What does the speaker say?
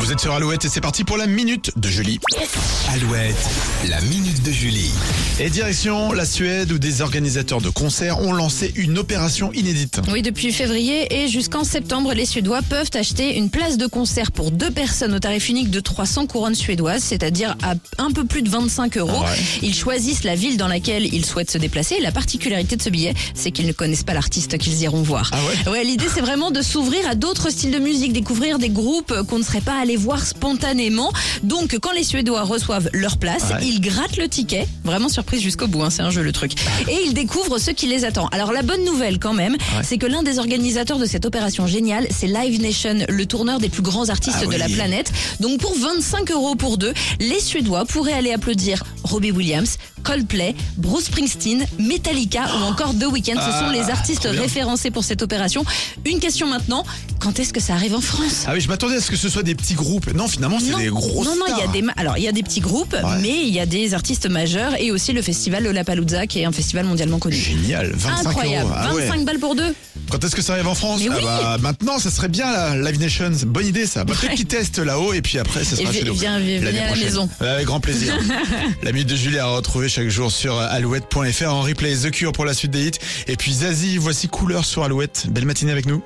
Vous êtes sur Alouette et c'est parti pour la minute de Julie. Alouette, la minute de Julie. Et direction la Suède où des organisateurs de concerts ont lancé une opération inédite. Oui, depuis février et jusqu'en septembre, les Suédois peuvent acheter une place de concert pour deux personnes au tarif unique de 300 couronnes suédoises, c'est-à-dire à un peu plus de 25 euros. Ouais. Ils choisissent la ville dans laquelle ils souhaitent se déplacer. Et la particularité de ce billet, c'est qu'ils ne connaissent pas l'artiste qu'ils iront voir. Ah ouais Ouais, l'idée c'est vraiment de s'ouvrir à d'autres styles de musique, découvrir des groupes qu'on ne serait pas allé voir spontanément. Donc quand les Suédois reçoivent leur place, Ouais. ils grattent le ticket, vraiment surprise jusqu'au bout, hein, c'est un jeu le truc. Et ils découvrent ce qui les attend. Alors la bonne nouvelle quand même, c'est que l'un des organisateurs de cette opération géniale, c'est Live Nation, le tourneur des plus grands artistes Ah de la planète. Donc pour 25 euros pour deux, les Suédois pourraient aller applaudir Robbie Williams, Coldplay, Bruce Springsteen, Metallica ou encore The Weeknd. Ce sont Ah, les artistes référencés pour cette opération. Une question maintenant, quand est-ce que ça arrive en France? Ah oui, je m'attendais à ce que ce soit des petits groupes. Non, finalement, c'est des gros non, non, il y a des, alors il y a des petits groupes, Ouais. mais il y a des artistes majeurs et aussi le festival Lollapalooza qui est un festival mondialement connu. Génial, 25 Incroyable, euros. Ah ouais. 25 balles pour deux. Quand est-ce que ça arrive en France? Ah oui. bah, Maintenant, ça serait bien la Live Nation. Bonne idée ça. Bah, Peut-être qu'ils testent là-haut et puis après, ça Et sera vi- chez nous. viens- à la maison. Avec grand plaisir. la minute de Julie à retrouver chaque jour sur alouette.fr en replay The Cure pour la suite des hits. Et puis Zazie, voici couleur sur Alouette. Belle matinée avec nous.